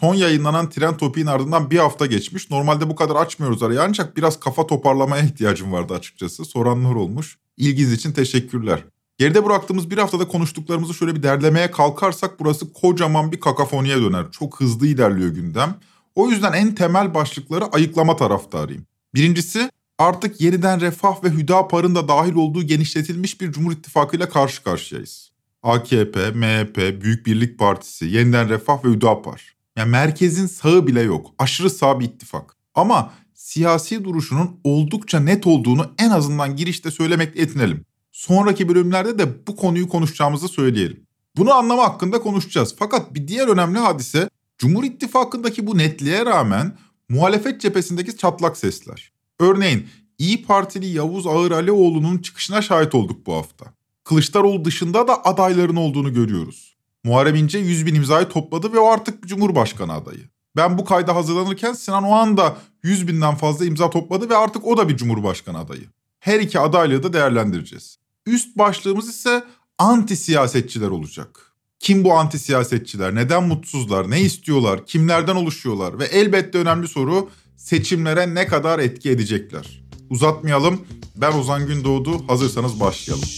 Son yayınlanan Tren Topi'nin ardından bir hafta geçmiş. Normalde bu kadar açmıyoruz arayı ancak biraz kafa toparlamaya ihtiyacım vardı açıkçası. Soranlar olmuş. İlginiz için teşekkürler. Geride bıraktığımız bir haftada konuştuklarımızı şöyle bir derlemeye kalkarsak burası kocaman bir kakafoniye döner. Çok hızlı ilerliyor gündem. O yüzden en temel başlıkları ayıklama taraftarıyım. Birincisi artık yeniden Refah ve Hüdapar'ın da dahil olduğu genişletilmiş bir Cumhur İttifakı ile karşı karşıyayız. AKP, MHP, Büyük Birlik Partisi, Yeniden Refah ve Hüdapar. Yani merkezin sağı bile yok. Aşırı sağ bir ittifak. Ama siyasi duruşunun oldukça net olduğunu en azından girişte söylemek yetinelim. Sonraki bölümlerde de bu konuyu konuşacağımızı söyleyelim. Bunu anlama hakkında konuşacağız. Fakat bir diğer önemli hadise Cumhur İttifakı'ndaki bu netliğe rağmen muhalefet cephesindeki çatlak sesler. Örneğin İyi Partili Yavuz Ağır Alioğlu'nun çıkışına şahit olduk bu hafta. Kılıçdaroğlu dışında da adayların olduğunu görüyoruz. Muharrem İnce 100 bin imzayı topladı ve o artık Cumhurbaşkanı adayı. Ben bu kayda hazırlanırken Sinan Oğan da 100 binden fazla imza topladı ve artık o da bir Cumhurbaşkanı adayı. Her iki adaylığı da değerlendireceğiz. Üst başlığımız ise anti siyasetçiler olacak. Kim bu anti siyasetçiler? Neden mutsuzlar? Ne istiyorlar? Kimlerden oluşuyorlar? Ve elbette önemli soru seçimlere ne kadar etki edecekler? Uzatmayalım. Ben Ozan Gündoğdu. Hazırsanız başlayalım.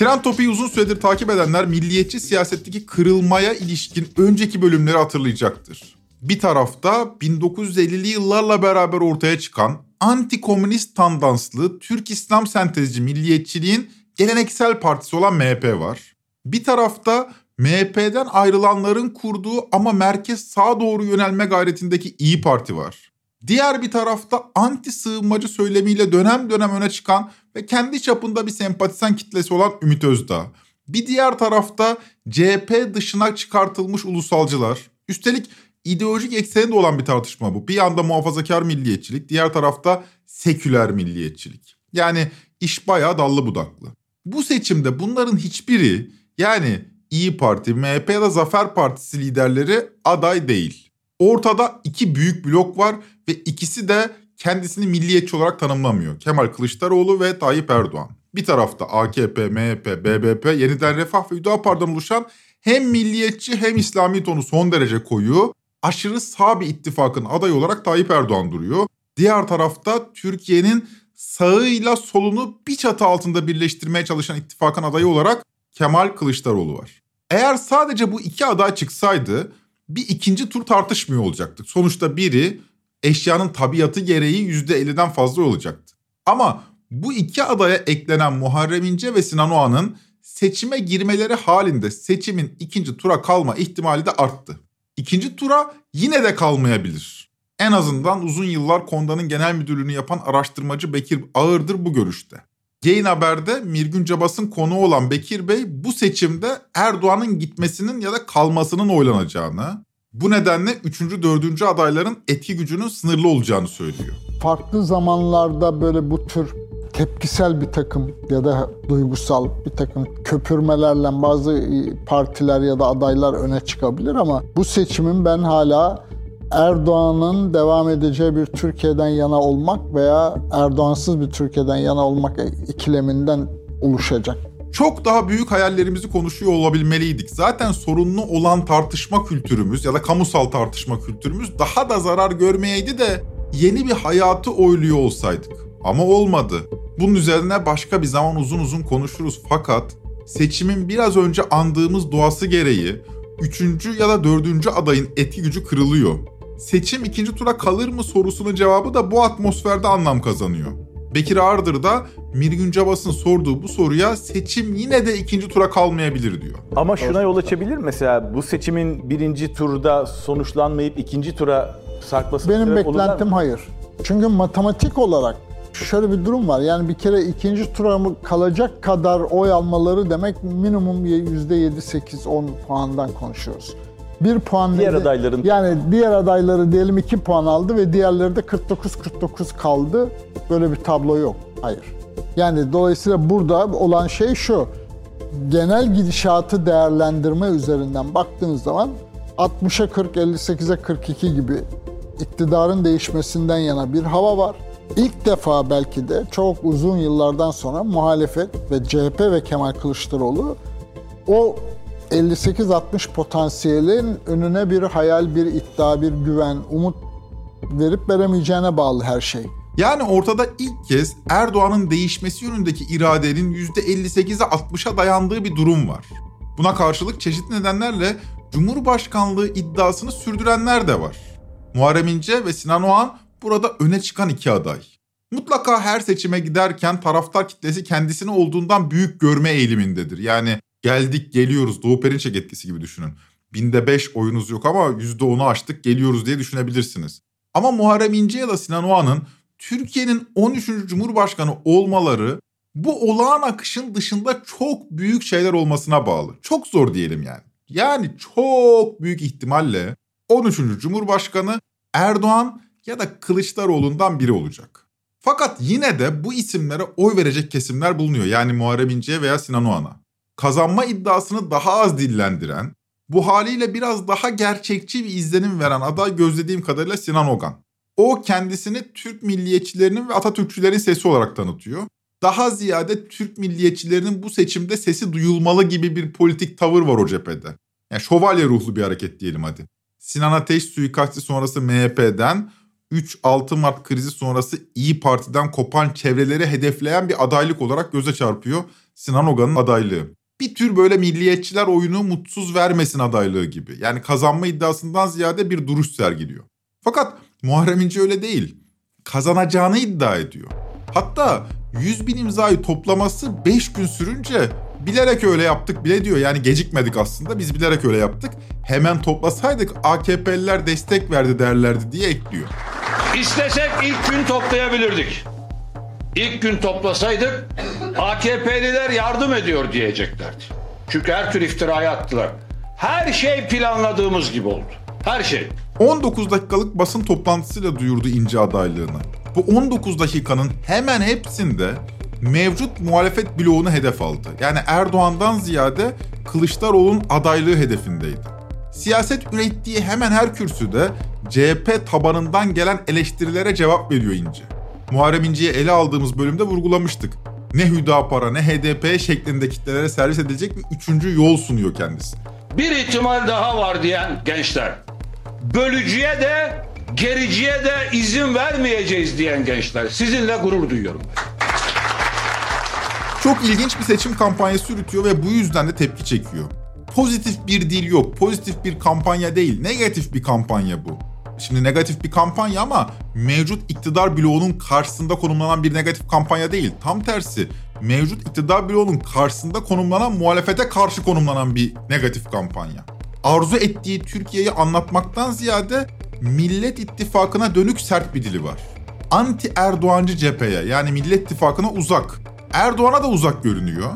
Tren Topi'yi uzun süredir takip edenler milliyetçi siyasetteki kırılmaya ilişkin önceki bölümleri hatırlayacaktır. Bir tarafta 1950'li yıllarla beraber ortaya çıkan anti-komünist tandanslı Türk İslam sentezci milliyetçiliğin geleneksel partisi olan MHP var. Bir tarafta MHP'den ayrılanların kurduğu ama merkez sağa doğru yönelme gayretindeki İyi Parti var. Diğer bir tarafta anti sığınmacı söylemiyle dönem dönem öne çıkan ve kendi çapında bir sempatizan kitlesi olan Ümit Özdağ. Bir diğer tarafta CHP dışına çıkartılmış ulusalcılar. Üstelik ideolojik ekseni de olan bir tartışma bu. Bir yanda muhafazakar milliyetçilik, diğer tarafta seküler milliyetçilik. Yani iş bayağı dallı budaklı. Bu seçimde bunların hiçbiri yani İyi Parti, MHP ya da Zafer Partisi liderleri aday değil. Ortada iki büyük blok var ve ikisi de kendisini milliyetçi olarak tanımlamıyor. Kemal Kılıçdaroğlu ve Tayyip Erdoğan. Bir tarafta AKP, MHP, BBP, Yeniden Refah ve Hüdapar'dan oluşan hem milliyetçi hem İslami tonu son derece koyu, aşırı sağ bir ittifakın adayı olarak Tayyip Erdoğan duruyor. Diğer tarafta Türkiye'nin sağıyla solunu bir çatı altında birleştirmeye çalışan ittifakın adayı olarak Kemal Kılıçdaroğlu var. Eğer sadece bu iki aday çıksaydı bir ikinci tur tartışmıyor olacaktık. Sonuçta biri eşyanın tabiatı gereği %50'den fazla olacaktı. Ama bu iki adaya eklenen Muharrem İnce ve Sinan Oğan'ın seçime girmeleri halinde seçimin ikinci tura kalma ihtimali de arttı. İkinci tura yine de kalmayabilir. En azından uzun yıllar Konda'nın genel müdürlüğünü yapan araştırmacı Bekir Ağırdır bu görüşte. Gain Haber'de Mirgün Cabas'ın konu olan Bekir Bey bu seçimde Erdoğan'ın gitmesinin ya da kalmasının oylanacağını, bu nedenle 3. 4. adayların etki gücünün sınırlı olacağını söylüyor. Farklı zamanlarda böyle bu tür tepkisel bir takım ya da duygusal bir takım köpürmelerle bazı partiler ya da adaylar öne çıkabilir ama bu seçimin ben hala Erdoğan'ın devam edeceği bir Türkiye'den yana olmak veya Erdoğansız bir Türkiye'den yana olmak ikileminden oluşacak. Çok daha büyük hayallerimizi konuşuyor olabilmeliydik. Zaten sorunlu olan tartışma kültürümüz ya da kamusal tartışma kültürümüz daha da zarar görmeyeydi de yeni bir hayatı oyluyor olsaydık. Ama olmadı. Bunun üzerine başka bir zaman uzun uzun konuşuruz fakat seçimin biraz önce andığımız doğası gereği üçüncü ya da dördüncü adayın etki gücü kırılıyor. Seçim ikinci tura kalır mı sorusunun cevabı da bu atmosferde anlam kazanıyor. Bekir Ağırdır da Mirgün Cabas'ın sorduğu bu soruya seçim yine de ikinci tura kalmayabilir diyor. Ama şuna yol açabilir mesela bu seçimin birinci turda sonuçlanmayıp ikinci tura sarkması Benim beklentim hayır. Çünkü matematik olarak şöyle bir durum var. Yani bir kere ikinci tura mı kalacak kadar oy almaları demek minimum %7-8-10 puandan konuşuyoruz. Bir puan Diğer neydi? adayların- Yani diğer adayları diyelim 2 puan aldı ve diğerleri de 49-49 kaldı. Böyle bir tablo yok. Hayır. Yani dolayısıyla burada olan şey şu. Genel gidişatı değerlendirme üzerinden baktığınız zaman 60'a 40, 58'e 42 gibi iktidarın değişmesinden yana bir hava var. İlk defa belki de çok uzun yıllardan sonra muhalefet ve CHP ve Kemal Kılıçdaroğlu o 58-60 potansiyelin önüne bir hayal, bir iddia, bir güven, umut verip veremeyeceğine bağlı her şey. Yani ortada ilk kez Erdoğan'ın değişmesi yönündeki iradenin %58'e 60'a dayandığı bir durum var. Buna karşılık çeşitli nedenlerle Cumhurbaşkanlığı iddiasını sürdürenler de var. Muharrem İnce ve Sinan Oğan burada öne çıkan iki aday. Mutlaka her seçime giderken taraftar kitlesi kendisini olduğundan büyük görme eğilimindedir. Yani geldik geliyoruz Doğu Perinçek etkisi gibi düşünün. Binde 5 oyunuz yok ama %10'u aştık geliyoruz diye düşünebilirsiniz. Ama Muharrem İnce ya da Sinan Oğan'ın Türkiye'nin 13. Cumhurbaşkanı olmaları bu olağan akışın dışında çok büyük şeyler olmasına bağlı. Çok zor diyelim yani. Yani çok büyük ihtimalle 13. Cumhurbaşkanı Erdoğan ya da Kılıçdaroğlu'ndan biri olacak. Fakat yine de bu isimlere oy verecek kesimler bulunuyor. Yani Muharrem İnce'ye veya Sinan Oğan'a. Kazanma iddiasını daha az dillendiren, bu haliyle biraz daha gerçekçi bir izlenim veren aday gözlediğim kadarıyla Sinan Ogan. O kendisini Türk milliyetçilerinin ve Atatürkçülerin sesi olarak tanıtıyor. Daha ziyade Türk milliyetçilerinin bu seçimde sesi duyulmalı gibi bir politik tavır var o cephede. Yani şövalye ruhlu bir hareket diyelim hadi. Sinan Ateş suikasti sonrası MHP'den 3-6 Mart krizi sonrası İyi Parti'den kopan çevreleri hedefleyen bir adaylık olarak göze çarpıyor Sinan Ogan'ın adaylığı. Bir tür böyle milliyetçiler oyunu mutsuz vermesin adaylığı gibi. Yani kazanma iddiasından ziyade bir duruş sergiliyor. Fakat Muharrem İnce öyle değil. Kazanacağını iddia ediyor. Hatta 100 bin imzayı toplaması 5 gün sürünce bilerek öyle yaptık bile diyor. Yani gecikmedik aslında biz bilerek öyle yaptık. Hemen toplasaydık AKP'liler destek verdi derlerdi diye ekliyor. İstesek ilk gün toplayabilirdik. İlk gün toplasaydık AKP'liler yardım ediyor diyeceklerdi. Çünkü her tür iftirayı attılar. Her şey planladığımız gibi oldu. Her şey. 19 dakikalık basın toplantısıyla duyurdu İnce adaylığını. Bu 19 dakikanın hemen hepsinde mevcut muhalefet bloğunu hedef aldı. Yani Erdoğan'dan ziyade Kılıçdaroğlu'nun adaylığı hedefindeydi. Siyaset ürettiği hemen her kürsüde CHP tabanından gelen eleştirilere cevap veriyor İnce. Muharrem İnce'yi ele aldığımız bölümde vurgulamıştık. Ne Hüdapar'a ne HDP şeklinde kitlelere servis edilecek bir üçüncü yol sunuyor kendisi. Bir ihtimal daha var diyen gençler. Bölücüye de gericiye de izin vermeyeceğiz diyen gençler. Sizinle gurur duyuyorum. Çok ilginç bir seçim kampanyası yürütüyor ve bu yüzden de tepki çekiyor. Pozitif bir dil yok, pozitif bir kampanya değil, negatif bir kampanya bu. Şimdi negatif bir kampanya ama mevcut iktidar bloğunun karşısında konumlanan bir negatif kampanya değil. Tam tersi mevcut iktidar bloğunun karşısında konumlanan muhalefete karşı konumlanan bir negatif kampanya. Arzu ettiği Türkiye'yi anlatmaktan ziyade Millet İttifakı'na dönük sert bir dili var. Anti Erdoğancı cepheye yani Millet İttifakı'na uzak. Erdoğan'a da uzak görünüyor.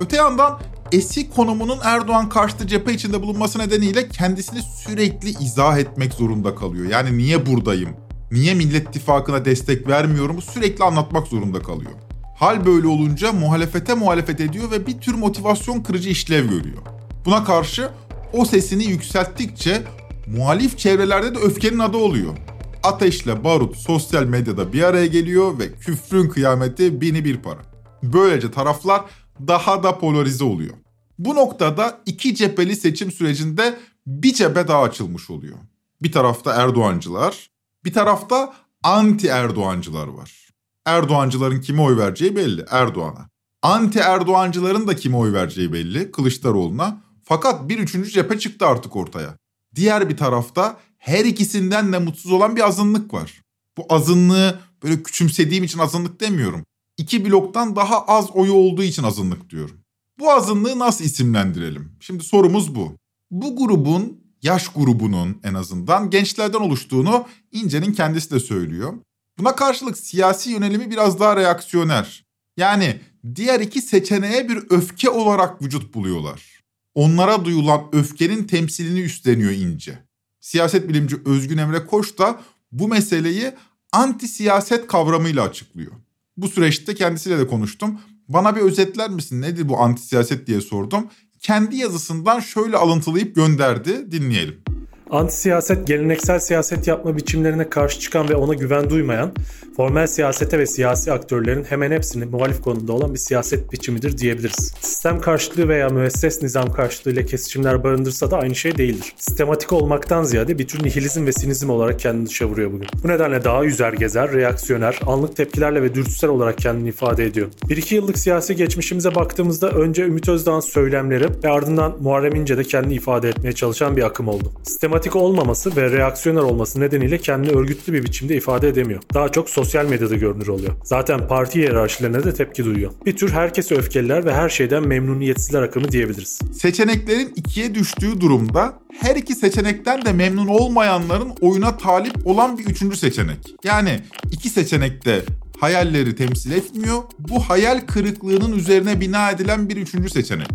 Öte yandan eski konumunun Erdoğan karşıtı cephe içinde bulunması nedeniyle kendisini sürekli izah etmek zorunda kalıyor. Yani niye buradayım? Niye Millet İttifakı'na destek vermiyorum? Sürekli anlatmak zorunda kalıyor. Hal böyle olunca muhalefete muhalefet ediyor ve bir tür motivasyon kırıcı işlev görüyor. Buna karşı o sesini yükselttikçe muhalif çevrelerde de öfkenin adı oluyor. Ateşle barut sosyal medyada bir araya geliyor ve küfrün kıyameti bini bir para. Böylece taraflar daha da polarize oluyor. Bu noktada iki cepheli seçim sürecinde bir cephe daha açılmış oluyor. Bir tarafta Erdoğancılar, bir tarafta anti Erdoğancılar var. Erdoğancıların kime oy vereceği belli, Erdoğan'a. Anti Erdoğancıların da kime oy vereceği belli, Kılıçdaroğlu'na. Fakat bir üçüncü cephe çıktı artık ortaya. Diğer bir tarafta her ikisinden de mutsuz olan bir azınlık var. Bu azınlığı böyle küçümsediğim için azınlık demiyorum. İki bloktan daha az oyu olduğu için azınlık diyorum. Bu azınlığı nasıl isimlendirelim? Şimdi sorumuz bu. Bu grubun, yaş grubunun en azından gençlerden oluştuğunu İnce'nin kendisi de söylüyor. Buna karşılık siyasi yönelimi biraz daha reaksiyoner. Yani diğer iki seçeneğe bir öfke olarak vücut buluyorlar. Onlara duyulan öfkenin temsilini üstleniyor İnce. Siyaset bilimci Özgün Emre Koç da bu meseleyi anti siyaset kavramıyla açıklıyor. Bu süreçte kendisiyle de konuştum. Bana bir özetler misin nedir bu anti siyaset diye sordum. Kendi yazısından şöyle alıntılayıp gönderdi dinleyelim. Anti siyaset geleneksel siyaset yapma biçimlerine karşı çıkan ve ona güven duymayan, formel siyasete ve siyasi aktörlerin hemen hepsinin muhalif konumda olan bir siyaset biçimidir diyebiliriz. Sistem karşıtlığı veya müesses nizam karşıtlığı ile kesişimler barındırsa da aynı şey değildir. Sistematik olmaktan ziyade bir tür nihilizm ve sinizm olarak kendini dışa vuruyor bugün. Bu nedenle daha yüzer gezer, reaksiyoner, anlık tepkilerle ve dürtüsel olarak kendini ifade ediyor. Bir iki yıllık siyasi geçmişimize baktığımızda önce Ümit Özdağ'ın söylemleri ve ardından Muharrem İnce de kendini ifade etmeye çalışan bir akım oldu. Sistematik sistematik olmaması ve reaksiyoner olması nedeniyle kendini örgütlü bir biçimde ifade edemiyor. Daha çok sosyal medyada görünür oluyor. Zaten parti hiyerarşilerine de tepki duyuyor. Bir tür herkese öfkeliler ve her şeyden memnuniyetsizler akımı diyebiliriz. Seçeneklerin ikiye düştüğü durumda her iki seçenekten de memnun olmayanların oyuna talip olan bir üçüncü seçenek. Yani iki seçenekte hayalleri temsil etmiyor. Bu hayal kırıklığının üzerine bina edilen bir üçüncü seçenek.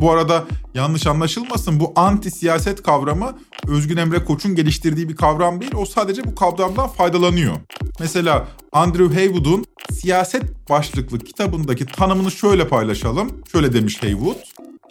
Bu arada yanlış anlaşılmasın bu anti siyaset kavramı Özgün Emre Koç'un geliştirdiği bir kavram değil. O sadece bu kavramdan faydalanıyor. Mesela Andrew Haywood'un siyaset başlıklı kitabındaki tanımını şöyle paylaşalım. Şöyle demiş Haywood.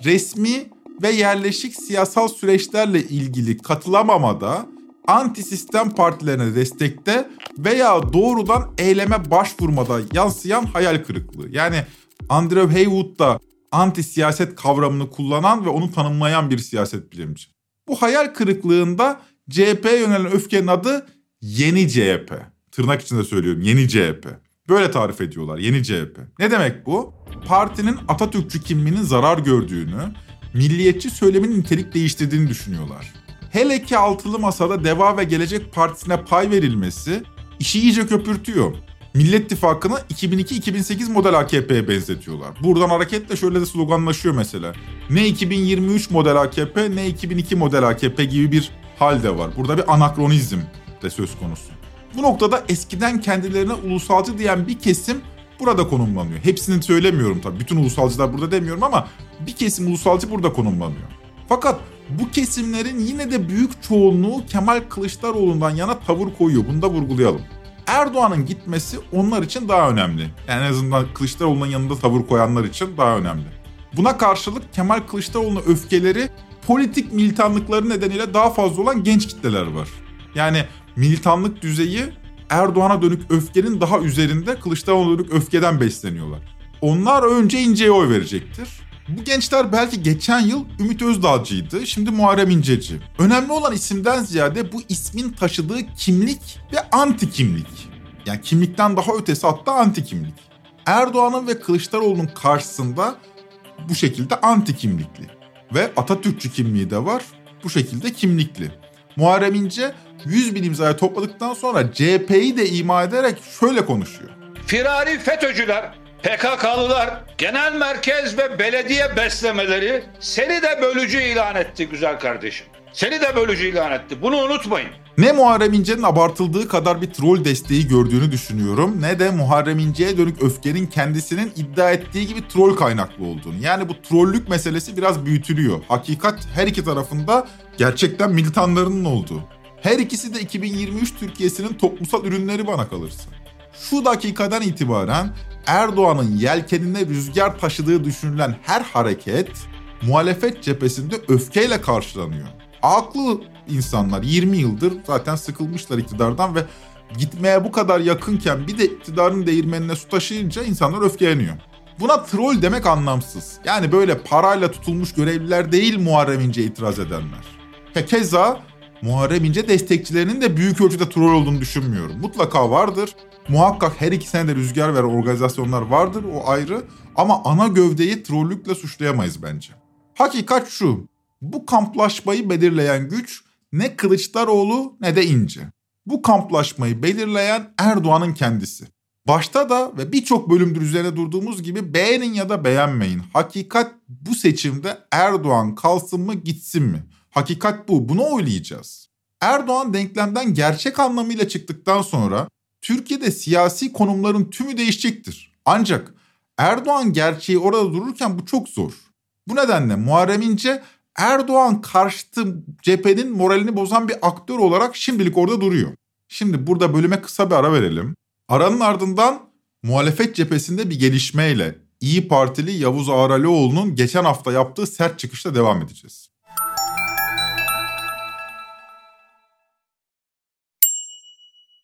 Resmi ve yerleşik siyasal süreçlerle ilgili katılamamada anti sistem partilerine destekte veya doğrudan eyleme başvurmada yansıyan hayal kırıklığı. Yani Andrew Haywood da anti siyaset kavramını kullanan ve onu tanımlayan bir siyaset bilimci. Bu hayal kırıklığında CHP'ye yönelen öfkenin adı yeni CHP. Tırnak içinde söylüyorum yeni CHP. Böyle tarif ediyorlar yeni CHP. Ne demek bu? Partinin Atatürkçü kimliğinin zarar gördüğünü, milliyetçi söylemin nitelik değiştirdiğini düşünüyorlar. Hele ki altılı masada Deva ve Gelecek Partisi'ne pay verilmesi işi iyice köpürtüyor. Millet İttifakı'nı 2002-2008 model AKP'ye benzetiyorlar. Buradan hareketle şöyle de sloganlaşıyor mesela. Ne 2023 model AKP ne 2002 model AKP gibi bir hal de var. Burada bir anakronizm de söz konusu. Bu noktada eskiden kendilerine ulusalcı diyen bir kesim burada konumlanıyor. Hepsini söylemiyorum tabii. Bütün ulusalcılar burada demiyorum ama bir kesim ulusalcı burada konumlanıyor. Fakat bu kesimlerin yine de büyük çoğunluğu Kemal Kılıçdaroğlu'ndan yana tavır koyuyor. Bunu da vurgulayalım. Erdoğan'ın gitmesi onlar için daha önemli. Yani en azından Kılıçdaroğlu'nun yanında tavır koyanlar için daha önemli. Buna karşılık Kemal Kılıçdaroğlu'nun öfkeleri politik militanlıkları nedeniyle daha fazla olan genç kitleler var. Yani militanlık düzeyi Erdoğan'a dönük öfkenin daha üzerinde Kılıçdaroğlu'na dönük öfkeden besleniyorlar. Onlar önce İnce'ye oy verecektir. Bu gençler belki geçen yıl Ümit Özdağcı'ydı, şimdi Muharrem İnceci. Önemli olan isimden ziyade bu ismin taşıdığı kimlik ve anti kimlik. Yani kimlikten daha ötesi hatta anti kimlik. Erdoğan'ın ve Kılıçdaroğlu'nun karşısında bu şekilde anti kimlikli. Ve Atatürkçü kimliği de var, bu şekilde kimlikli. Muharrem İnce 100 bin imzayı topladıktan sonra CHP'yi de ima ederek şöyle konuşuyor. Firari FETÖ'cüler PKK'lılar, genel merkez ve belediye beslemeleri seni de bölücü ilan etti güzel kardeşim. Seni de bölücü ilan etti. Bunu unutmayın. Ne Muharrem İnce'nin abartıldığı kadar bir troll desteği gördüğünü düşünüyorum ne de Muharrem İnce'ye dönük öfkenin kendisinin iddia ettiği gibi troll kaynaklı olduğunu. Yani bu trollük meselesi biraz büyütülüyor. Hakikat her iki tarafında gerçekten militanlarının olduğu. Her ikisi de 2023 Türkiye'sinin toplumsal ürünleri bana kalırsa. Şu dakikadan itibaren Erdoğan'ın yelkenine rüzgar taşıdığı düşünülen her hareket muhalefet cephesinde öfkeyle karşılanıyor. Aklı insanlar 20 yıldır zaten sıkılmışlar iktidardan ve gitmeye bu kadar yakınken bir de iktidarın değirmenine su taşıyınca insanlar öfkeleniyor. Buna troll demek anlamsız. Yani böyle parayla tutulmuş görevliler değil Muharrem İnce itiraz edenler. Keza Muharrem İnce destekçilerinin de büyük ölçüde troll olduğunu düşünmüyorum. Mutlaka vardır. Muhakkak her ikisine de rüzgar veren organizasyonlar vardır o ayrı. Ama ana gövdeyi trollükle suçlayamayız bence. Hakikat şu. Bu kamplaşmayı belirleyen güç ne Kılıçdaroğlu ne de İnce. Bu kamplaşmayı belirleyen Erdoğan'ın kendisi. Başta da ve birçok bölümdür üzerine durduğumuz gibi beğenin ya da beğenmeyin. Hakikat bu seçimde Erdoğan kalsın mı gitsin mi? Hakikat bu. Bunu oylayacağız. Erdoğan denklemden gerçek anlamıyla çıktıktan sonra Türkiye'de siyasi konumların tümü değişecektir. Ancak Erdoğan gerçeği orada dururken bu çok zor. Bu nedenle Muharrem İnce Erdoğan karşıtı cephenin moralini bozan bir aktör olarak şimdilik orada duruyor. Şimdi burada bölüme kısa bir ara verelim. Aranın ardından muhalefet cephesinde bir gelişmeyle İyi Partili Yavuz Ağralioğlu'nun geçen hafta yaptığı sert çıkışla devam edeceğiz.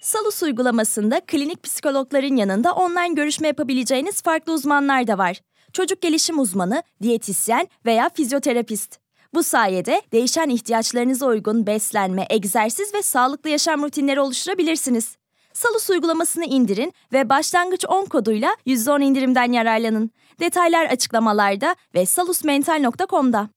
Salus uygulamasında klinik psikologların yanında online görüşme yapabileceğiniz farklı uzmanlar da var. Çocuk gelişim uzmanı, diyetisyen veya fizyoterapist. Bu sayede değişen ihtiyaçlarınıza uygun beslenme, egzersiz ve sağlıklı yaşam rutinleri oluşturabilirsiniz. Salus uygulamasını indirin ve başlangıç 10 koduyla %10 indirimden yararlanın. Detaylar açıklamalarda ve salusmental.com'da.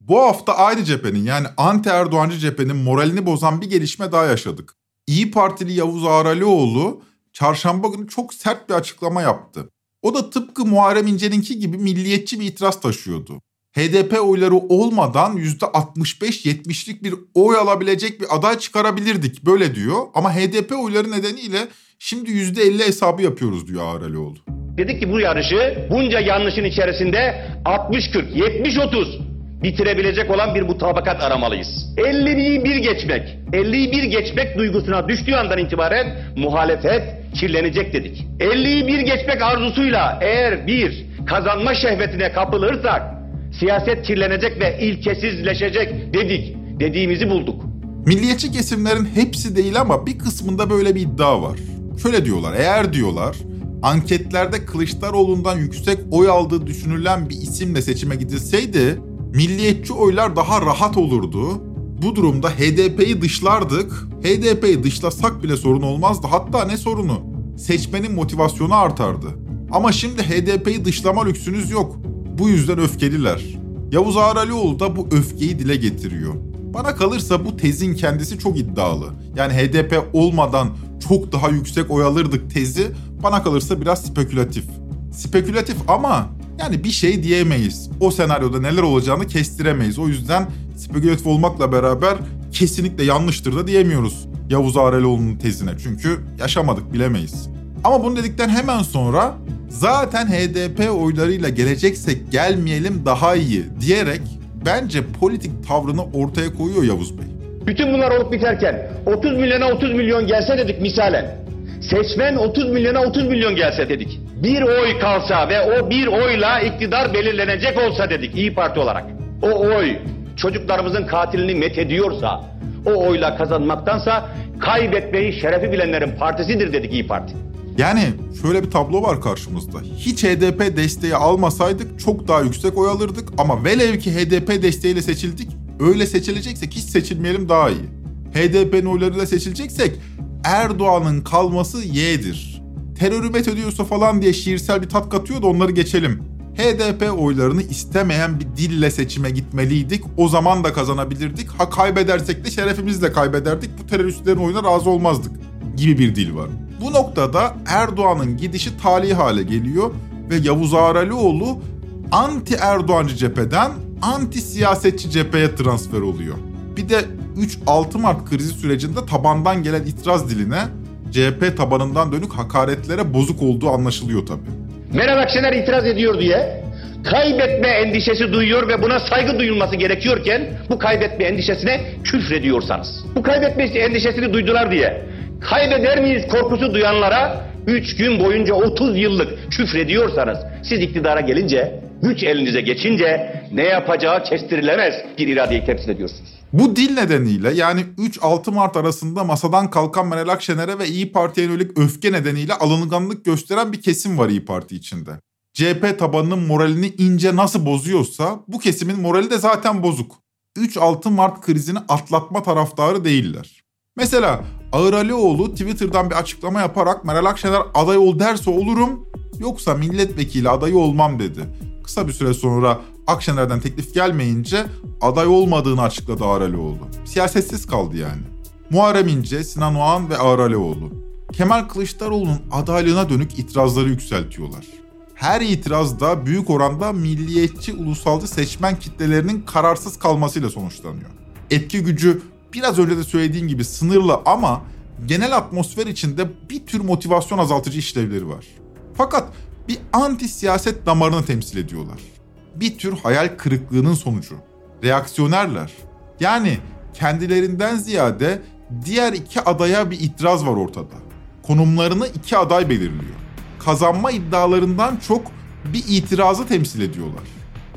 Bu hafta aynı cephenin yani anti Erdoğancı cephenin moralini bozan bir gelişme daha yaşadık. İyi Partili Yavuz Ağralioğlu çarşamba günü çok sert bir açıklama yaptı. O da tıpkı Muharrem İnce'ninki gibi milliyetçi bir itiraz taşıyordu. HDP oyları olmadan %65-70'lik bir oy alabilecek bir aday çıkarabilirdik böyle diyor. Ama HDP oyları nedeniyle şimdi %50 hesabı yapıyoruz diyor Ağralioğlu. Dedik ki bu yarışı bunca yanlışın içerisinde 60-40, 70-30 bitirebilecek olan bir mutabakat aramalıyız. 50'yi bir geçmek, 50'yi bir geçmek duygusuna düştüğü andan itibaren muhalefet kirlenecek dedik. 50'yi bir geçmek arzusuyla eğer bir kazanma şehvetine kapılırsak siyaset kirlenecek ve ilkesizleşecek dedik. Dediğimizi bulduk. Milliyetçi kesimlerin hepsi değil ama bir kısmında böyle bir iddia var. Şöyle diyorlar, eğer diyorlar anketlerde Kılıçdaroğlu'ndan yüksek oy aldığı düşünülen bir isimle seçime gidilseydi milliyetçi oylar daha rahat olurdu. Bu durumda HDP'yi dışlardık. HDP'yi dışlasak bile sorun olmazdı. Hatta ne sorunu? Seçmenin motivasyonu artardı. Ama şimdi HDP'yi dışlama lüksünüz yok. Bu yüzden öfkeliler. Yavuz Ağralioğlu da bu öfkeyi dile getiriyor. Bana kalırsa bu tezin kendisi çok iddialı. Yani HDP olmadan çok daha yüksek oy alırdık tezi bana kalırsa biraz spekülatif. Spekülatif ama yani bir şey diyemeyiz. O senaryoda neler olacağını kestiremeyiz. O yüzden spekülatif olmakla beraber kesinlikle yanlıştır da diyemiyoruz Yavuz Ağralioğlu'nun tezine. Çünkü yaşamadık bilemeyiz. Ama bunu dedikten hemen sonra zaten HDP oylarıyla geleceksek gelmeyelim daha iyi diyerek bence politik tavrını ortaya koyuyor Yavuz Bey. Bütün bunlar olup biterken 30 milyona 30 milyon gelse dedik misalen. Seçmen 30 milyona 30 milyon gelse dedik. Bir oy kalsa ve o bir oyla iktidar belirlenecek olsa dedik İyi Parti olarak. O oy çocuklarımızın katilini met ediyorsa, o oyla kazanmaktansa kaybetmeyi şerefi bilenlerin partisidir dedik İyi Parti. Yani şöyle bir tablo var karşımızda. Hiç HDP desteği almasaydık çok daha yüksek oy alırdık ama velev ki HDP desteğiyle seçildik. Öyle seçileceksek hiç seçilmeyelim daha iyi. HDP'nin oylarıyla seçileceksek Erdoğan'ın kalması Y'dir. Terörü met ediyorsa falan diye şiirsel bir tat katıyor da onları geçelim. HDP oylarını istemeyen bir dille seçime gitmeliydik. O zaman da kazanabilirdik. Ha kaybedersek de şerefimizle kaybederdik. Bu teröristlerin oyuna razı olmazdık gibi bir dil var. Bu noktada Erdoğan'ın gidişi tali hale geliyor ve Yavuz Ağralioğlu anti Erdoğancı cepheden anti siyasetçi cepheye transfer oluyor. Bir de 3-6 Mart krizi sürecinde tabandan gelen itiraz diline CHP tabanından dönük hakaretlere bozuk olduğu anlaşılıyor tabii. Meral Akşener itiraz ediyor diye kaybetme endişesi duyuyor ve buna saygı duyulması gerekiyorken bu kaybetme endişesine küfrediyorsanız. Bu kaybetme endişesini duydular diye kaybeder miyiz korkusu duyanlara 3 gün boyunca 30 yıllık küfrediyorsanız siz iktidara gelince güç elinize geçince ne yapacağı kestirilemez bir iradeyi temsil ediyorsunuz. Bu dil nedeniyle yani 3-6 Mart arasında masadan kalkan Meral Akşener'e ve İyi Parti'ye yönelik öfke nedeniyle alınganlık gösteren bir kesim var İyi Parti içinde. CHP tabanının moralini ince nasıl bozuyorsa bu kesimin morali de zaten bozuk. 3-6 Mart krizini atlatma taraftarı değiller. Mesela Ağır Alioğlu Twitter'dan bir açıklama yaparak Meral Akşener aday ol derse olurum yoksa milletvekili adayı olmam dedi. Kısa bir süre sonra Akşener'den teklif gelmeyince aday olmadığını açıkladı Ağır Alioğlu. Siyasetsiz kaldı yani. Muharrem İnce, Sinan Oğan ve Ağır Alioğlu. Kemal Kılıçdaroğlu'nun adaylığına dönük itirazları yükseltiyorlar. Her itiraz da büyük oranda milliyetçi ulusalcı seçmen kitlelerinin kararsız kalmasıyla sonuçlanıyor. Etki gücü biraz önce de söylediğim gibi sınırlı ama genel atmosfer içinde bir tür motivasyon azaltıcı işlevleri var. Fakat bir anti siyaset damarını temsil ediyorlar. Bir tür hayal kırıklığının sonucu. Reaksiyonerler. Yani kendilerinden ziyade diğer iki adaya bir itiraz var ortada. Konumlarını iki aday belirliyor. Kazanma iddialarından çok bir itirazı temsil ediyorlar.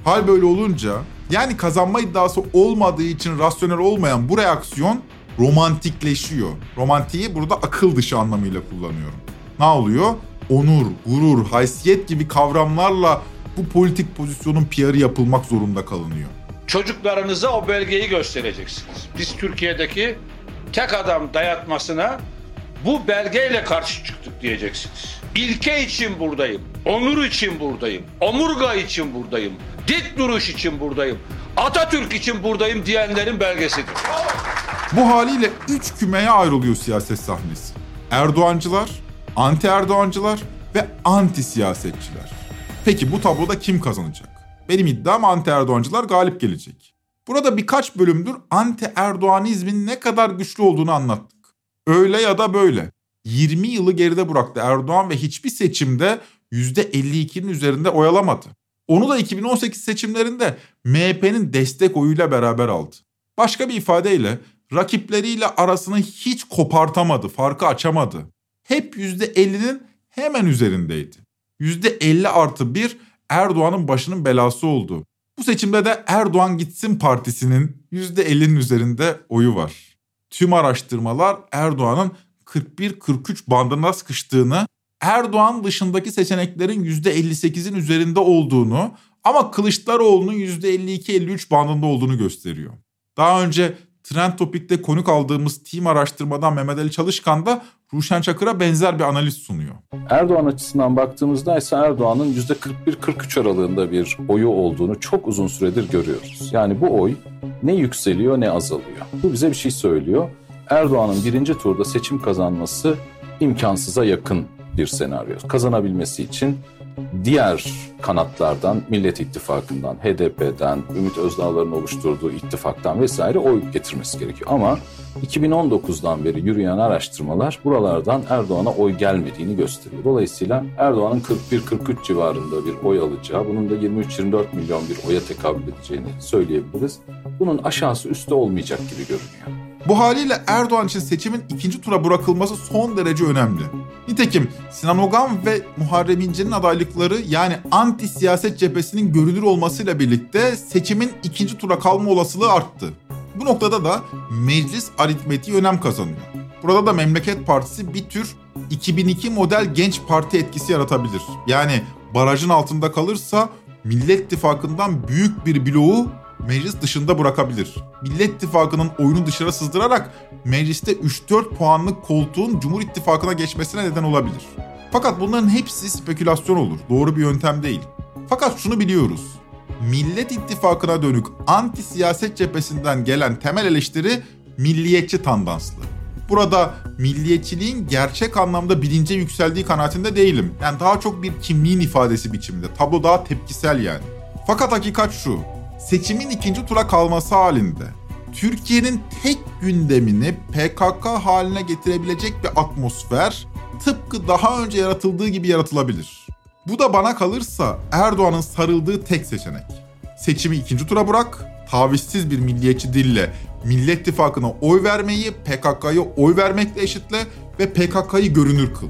Hal böyle olunca yani kazanma iddiası olmadığı için rasyonel olmayan bu reaksiyon romantikleşiyor. Romantiği burada akıl dışı anlamıyla kullanıyorum. Ne oluyor? Onur, gurur, haysiyet gibi kavramlarla bu politik pozisyonun PR'ı yapılmak zorunda kalınıyor. Çocuklarınıza o belgeyi göstereceksiniz. Biz Türkiye'deki tek adam dayatmasına bu belgeyle karşı çıktık diyeceksiniz. İlke için buradayım, onur için buradayım, omurga için buradayım, dik duruş için buradayım, Atatürk için buradayım diyenlerin belgesidir. Bu haliyle üç kümeye ayrılıyor siyaset sahnesi. Erdoğancılar, anti Erdoğancılar ve anti siyasetçiler. Peki bu tabloda kim kazanacak? Benim iddiam anti Erdoğancılar galip gelecek. Burada birkaç bölümdür anti Erdoğanizmin ne kadar güçlü olduğunu anlattık. Öyle ya da böyle. 20 yılı geride bıraktı Erdoğan ve hiçbir seçimde %52'nin üzerinde oyalamadı. Onu da 2018 seçimlerinde MHP'nin destek oyuyla beraber aldı. Başka bir ifadeyle rakipleriyle arasını hiç kopartamadı, farkı açamadı. Hep %50'nin hemen üzerindeydi. %50 artı 1 Erdoğan'ın başının belası oldu. Bu seçimde de Erdoğan Gitsin Partisi'nin %50'nin üzerinde oyu var. Tüm araştırmalar Erdoğan'ın 41-43 bandına sıkıştığını, Erdoğan dışındaki seçeneklerin %58'in üzerinde olduğunu ama Kılıçdaroğlu'nun %52-53 bandında olduğunu gösteriyor. Daha önce Trend Topik'te konuk aldığımız team araştırmadan Mehmet Ali Çalışkan da Ruşen Çakır'a benzer bir analiz sunuyor. Erdoğan açısından baktığımızda ise Erdoğan'ın %41-43 aralığında bir oyu olduğunu çok uzun süredir görüyoruz. Yani bu oy ne yükseliyor ne azalıyor. Bu bize bir şey söylüyor. Erdoğan'ın birinci turda seçim kazanması imkansıza yakın bir senaryo. Kazanabilmesi için diğer kanatlardan, Millet İttifakı'ndan, HDP'den, Ümit Özdağlar'ın oluşturduğu ittifaktan vesaire oy getirmesi gerekiyor. Ama 2019'dan beri yürüyen araştırmalar buralardan Erdoğan'a oy gelmediğini gösteriyor. Dolayısıyla Erdoğan'ın 41-43 civarında bir oy alacağı, bunun da 23-24 milyon bir oya tekabül edeceğini söyleyebiliriz. Bunun aşağısı üstü olmayacak gibi görünüyor. Bu haliyle Erdoğan için seçimin ikinci tura bırakılması son derece önemli. Nitekim Sinan Ogan ve Muharrem İnce'nin adaylıkları yani anti siyaset cephesinin görünür olmasıyla birlikte seçimin ikinci tura kalma olasılığı arttı. Bu noktada da meclis aritmetiği önem kazanıyor. Burada da Memleket Partisi bir tür 2002 model genç parti etkisi yaratabilir. Yani barajın altında kalırsa Millet İttifakı'ndan büyük bir bloğu meclis dışında bırakabilir. Millet İttifakı'nın oyunu dışarı sızdırarak mecliste 3-4 puanlık koltuğun Cumhur İttifakı'na geçmesine neden olabilir. Fakat bunların hepsi spekülasyon olur. Doğru bir yöntem değil. Fakat şunu biliyoruz. Millet İttifakı'na dönük anti siyaset cephesinden gelen temel eleştiri milliyetçi tandanslı. Burada milliyetçiliğin gerçek anlamda bilince yükseldiği kanaatinde değilim. Yani daha çok bir kimliğin ifadesi biçiminde. Tablo daha tepkisel yani. Fakat hakikat şu seçimin ikinci tura kalması halinde Türkiye'nin tek gündemini PKK haline getirebilecek bir atmosfer tıpkı daha önce yaratıldığı gibi yaratılabilir. Bu da bana kalırsa Erdoğan'ın sarıldığı tek seçenek. Seçimi ikinci tura bırak, tavizsiz bir milliyetçi dille Millet İttifakı'na oy vermeyi PKK'ya oy vermekle eşitle ve PKK'yı görünür kıl.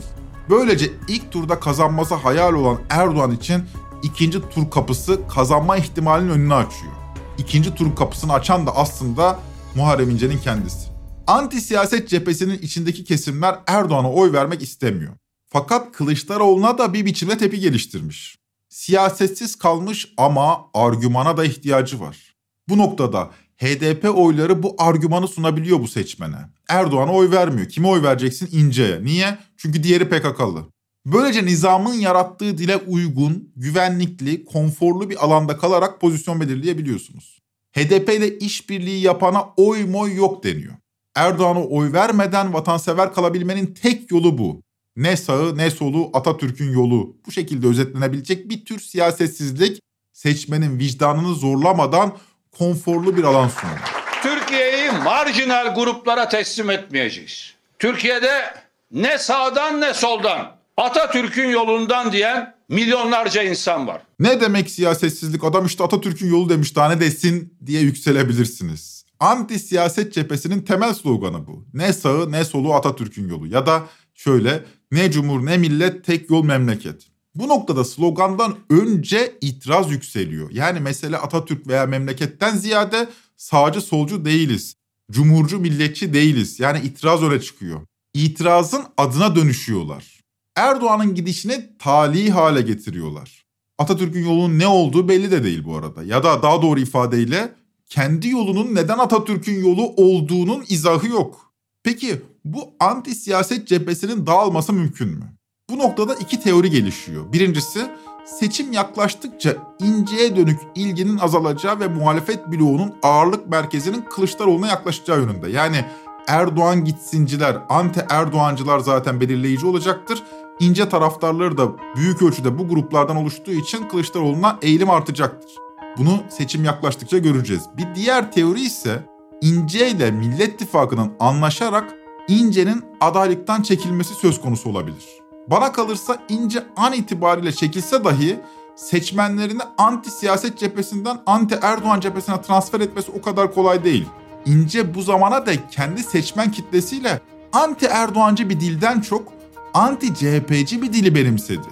Böylece ilk turda kazanması hayal olan Erdoğan için ikinci tur kapısı kazanma ihtimalinin önünü açıyor. İkinci tur kapısını açan da aslında Muharrem İnce'nin kendisi. Anti siyaset cephesinin içindeki kesimler Erdoğan'a oy vermek istemiyor. Fakat Kılıçdaroğlu'na da bir biçimde tepi geliştirmiş. Siyasetsiz kalmış ama argümana da ihtiyacı var. Bu noktada HDP oyları bu argümanı sunabiliyor bu seçmene. Erdoğan'a oy vermiyor. Kime oy vereceksin? İnce'ye. Niye? Çünkü diğeri PKK'lı. Böylece nizamın yarattığı dile uygun, güvenlikli, konforlu bir alanda kalarak pozisyon belirleyebiliyorsunuz. HDP ile işbirliği yapana oy moy yok deniyor. Erdoğan'a oy vermeden vatansever kalabilmenin tek yolu bu. Ne sağı ne solu Atatürk'ün yolu. Bu şekilde özetlenebilecek bir tür siyasetsizlik seçmenin vicdanını zorlamadan konforlu bir alan sunuyor. Türkiye'yi marjinal gruplara teslim etmeyeceğiz. Türkiye'de ne sağdan ne soldan Atatürk'ün yolundan diyen milyonlarca insan var. Ne demek siyasetsizlik? Adam işte Atatürk'ün yolu demiş daha ne desin diye yükselebilirsiniz. Anti siyaset cephesinin temel sloganı bu. Ne sağı ne solu Atatürk'ün yolu. Ya da şöyle ne cumhur ne millet tek yol memleket. Bu noktada slogandan önce itiraz yükseliyor. Yani mesele Atatürk veya memleketten ziyade sağcı solcu değiliz. Cumhurcu milletçi değiliz. Yani itiraz öyle çıkıyor. İtirazın adına dönüşüyorlar. Erdoğan'ın gidişini tali hale getiriyorlar. Atatürk'ün yolunun ne olduğu belli de değil bu arada. Ya da daha doğru ifadeyle kendi yolunun neden Atatürk'ün yolu olduğunun izahı yok. Peki bu anti siyaset cephesinin dağılması mümkün mü? Bu noktada iki teori gelişiyor. Birincisi seçim yaklaştıkça inceye dönük ilginin azalacağı ve muhalefet bloğunun ağırlık merkezinin Kılıçdaroğlu'na yaklaşacağı yönünde. Yani Erdoğan gitsinciler, anti Erdoğancılar zaten belirleyici olacaktır. İnce taraftarları da büyük ölçüde bu gruplardan oluştuğu için Kılıçdaroğlu'na eğilim artacaktır. Bunu seçim yaklaştıkça göreceğiz. Bir diğer teori ise İnce ile Millet İttifakı'nın anlaşarak İnce'nin adaylıktan çekilmesi söz konusu olabilir. Bana kalırsa İnce an itibariyle çekilse dahi seçmenlerini anti siyaset cephesinden anti Erdoğan cephesine transfer etmesi o kadar kolay değil. İnce bu zamana da kendi seçmen kitlesiyle anti Erdoğancı bir dilden çok anti CHP'ci bir dili benimsedi.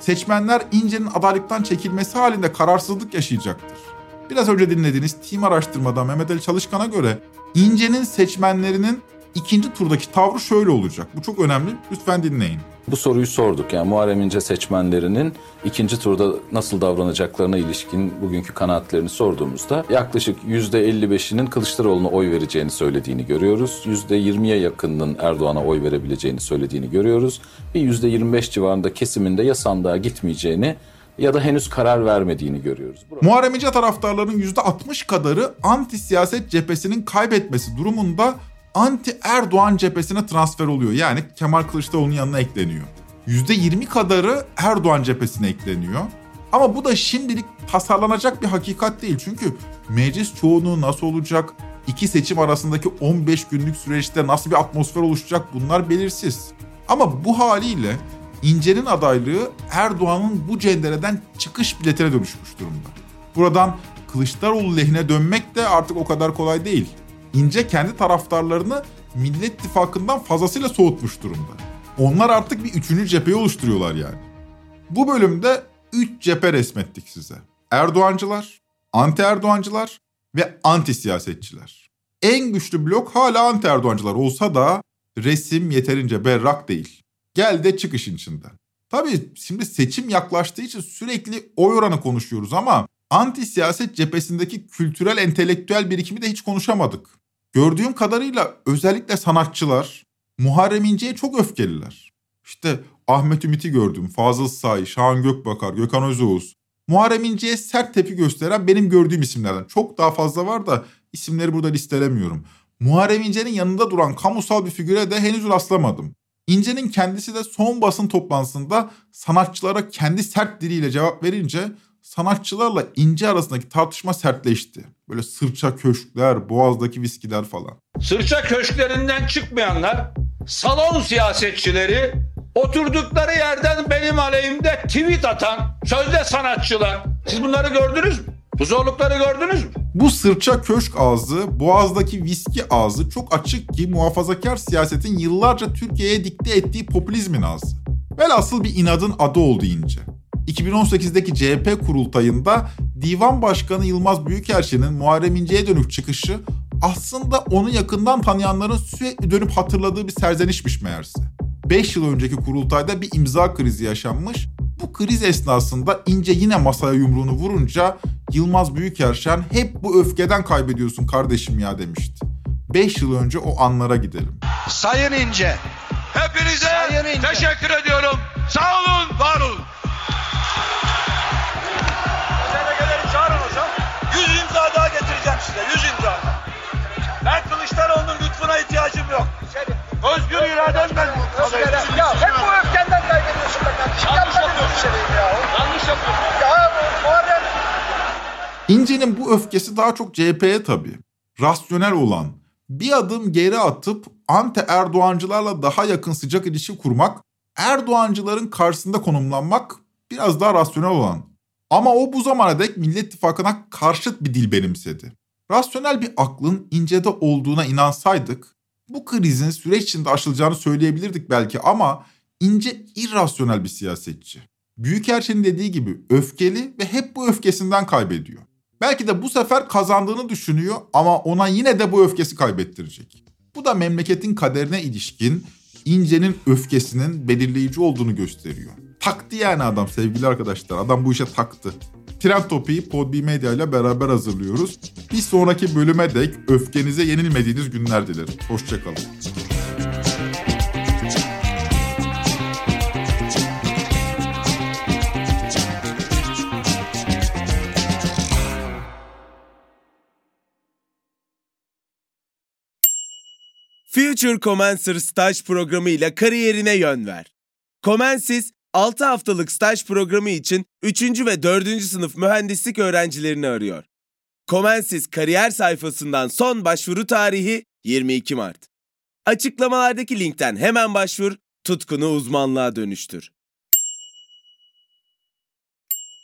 Seçmenler İnce'nin adaylıktan çekilmesi halinde kararsızlık yaşayacaktır. Biraz önce dinlediğiniz Team araştırmada Mehmet Ali Çalışkan'a göre İnce'nin seçmenlerinin ikinci turdaki tavrı şöyle olacak. Bu çok önemli. Lütfen dinleyin. Bu soruyu sorduk. Yani Muharrem İnce seçmenlerinin ikinci turda nasıl davranacaklarına ilişkin bugünkü kanaatlerini sorduğumuzda yaklaşık %55'inin Kılıçdaroğlu'na oy vereceğini söylediğini görüyoruz. %20'ye yakınının Erdoğan'a oy verebileceğini söylediğini görüyoruz. Bir %25 civarında kesiminde ya sandığa gitmeyeceğini ya da henüz karar vermediğini görüyoruz. Muharrem İnce taraftarlarının %60 kadarı anti siyaset cephesinin kaybetmesi durumunda anti Erdoğan cephesine transfer oluyor. Yani Kemal Kılıçdaroğlu'nun yanına ekleniyor. %20 kadarı Erdoğan cephesine ekleniyor. Ama bu da şimdilik tasarlanacak bir hakikat değil. Çünkü meclis çoğunluğu nasıl olacak? İki seçim arasındaki 15 günlük süreçte nasıl bir atmosfer oluşacak bunlar belirsiz. Ama bu haliyle İnce'nin adaylığı Erdoğan'ın bu cendereden çıkış biletine dönüşmüş durumda. Buradan Kılıçdaroğlu lehine dönmek de artık o kadar kolay değil. İnce kendi taraftarlarını Millet İttifakı'ndan fazlasıyla soğutmuş durumda. Onlar artık bir üçüncü cepheyi oluşturuyorlar yani. Bu bölümde üç cephe resmettik size. Erdoğancılar, anti Erdoğancılar ve anti siyasetçiler. En güçlü blok hala anti Erdoğancılar olsa da resim yeterince berrak değil. Gel de çık işin. Tabii şimdi seçim yaklaştığı için sürekli oy oranı konuşuyoruz ama anti siyaset cephesindeki kültürel entelektüel birikimi de hiç konuşamadık. Gördüğüm kadarıyla özellikle sanatçılar Muharrem İnce'ye çok öfkeliler. İşte Ahmet Ümit'i gördüm, Fazıl Say, Şahan Gökbakar, Gökhan Özoğuz. Muharrem İnce'ye sert tepki gösteren benim gördüğüm isimlerden. Çok daha fazla var da isimleri burada listelemiyorum. Muharrem İnce'nin yanında duran kamusal bir figüre de henüz rastlamadım. İnce'nin kendisi de son basın toplantısında sanatçılara kendi sert diliyle cevap verince sanatçılarla İnce arasındaki tartışma sertleşti. Böyle sırça köşkler, boğazdaki viskiler falan. Sırça köşklerinden çıkmayanlar, salon siyasetçileri, oturdukları yerden benim aleyhimde tweet atan sözde sanatçılar. Siz bunları gördünüz mü? Bu zorlukları gördünüz mü? Bu sırça köşk ağzı, boğazdaki viski ağzı çok açık ki muhafazakar siyasetin yıllarca Türkiye'ye dikte ettiği popülizmin ağzı. Velhasıl bir inadın adı oldu ince. 2018'deki CHP kurultayında Divan Başkanı Yılmaz Büyükelçi'nin Muharrem İnce'ye dönük çıkışı aslında onu yakından tanıyanların sürekli dönüp hatırladığı bir serzenişmiş meğerse. 5 yıl önceki kurultayda bir imza krizi yaşanmış. Bu kriz esnasında İnce yine masaya yumruğunu vurunca Yılmaz Büyükerşen hep bu öfkeden kaybediyorsun kardeşim ya demişti. 5 yıl önce o anlara gidelim. Sayın İnce. Hepinize teşekkür ediyorum. Sağ olun, var olun. Delegeleri çağırın hocam. 100 imza daha getireceğim size. 100 imza. Ben Kılıçdaroğlu'nun lütfuna ihtiyacım yok. Özgür irademden. Ya hep bu öfkenden kaybediyorsun be kardeşim. Yanlış yapıyorsun. Ya. Yanlış yapıyorsun. Ya Muharrem. İnce'nin bu öfkesi daha çok CHP'ye tabii. Rasyonel olan, bir adım geri atıp anti Erdoğancılarla daha yakın sıcak ilişki kurmak, Erdoğancıların karşısında konumlanmak biraz daha rasyonel olan. Ama o bu zamana dek Millet İttifakı'na karşıt bir dil benimsedi. Rasyonel bir aklın incede olduğuna inansaydık, bu krizin süreç içinde aşılacağını söyleyebilirdik belki ama ince irrasyonel bir siyasetçi. Büyükerşen'in dediği gibi öfkeli ve hep bu öfkesinden kaybediyor. Belki de bu sefer kazandığını düşünüyor ama ona yine de bu öfkesi kaybettirecek. Bu da memleketin kaderine ilişkin İnce'nin öfkesinin belirleyici olduğunu gösteriyor. Taktı yani adam sevgili arkadaşlar. Adam bu işe taktı. Trend Topi'yi Podbi Media ile beraber hazırlıyoruz. Bir sonraki bölüme dek öfkenize yenilmediğiniz günler dilerim. Hoşçakalın. Future Commencer staj programı ile kariyerine yön ver. Comensis 6 haftalık staj programı için 3. ve 4. sınıf mühendislik öğrencilerini arıyor. Comensis kariyer sayfasından son başvuru tarihi 22 Mart. Açıklamalardaki linkten hemen başvur, tutkunu uzmanlığa dönüştür.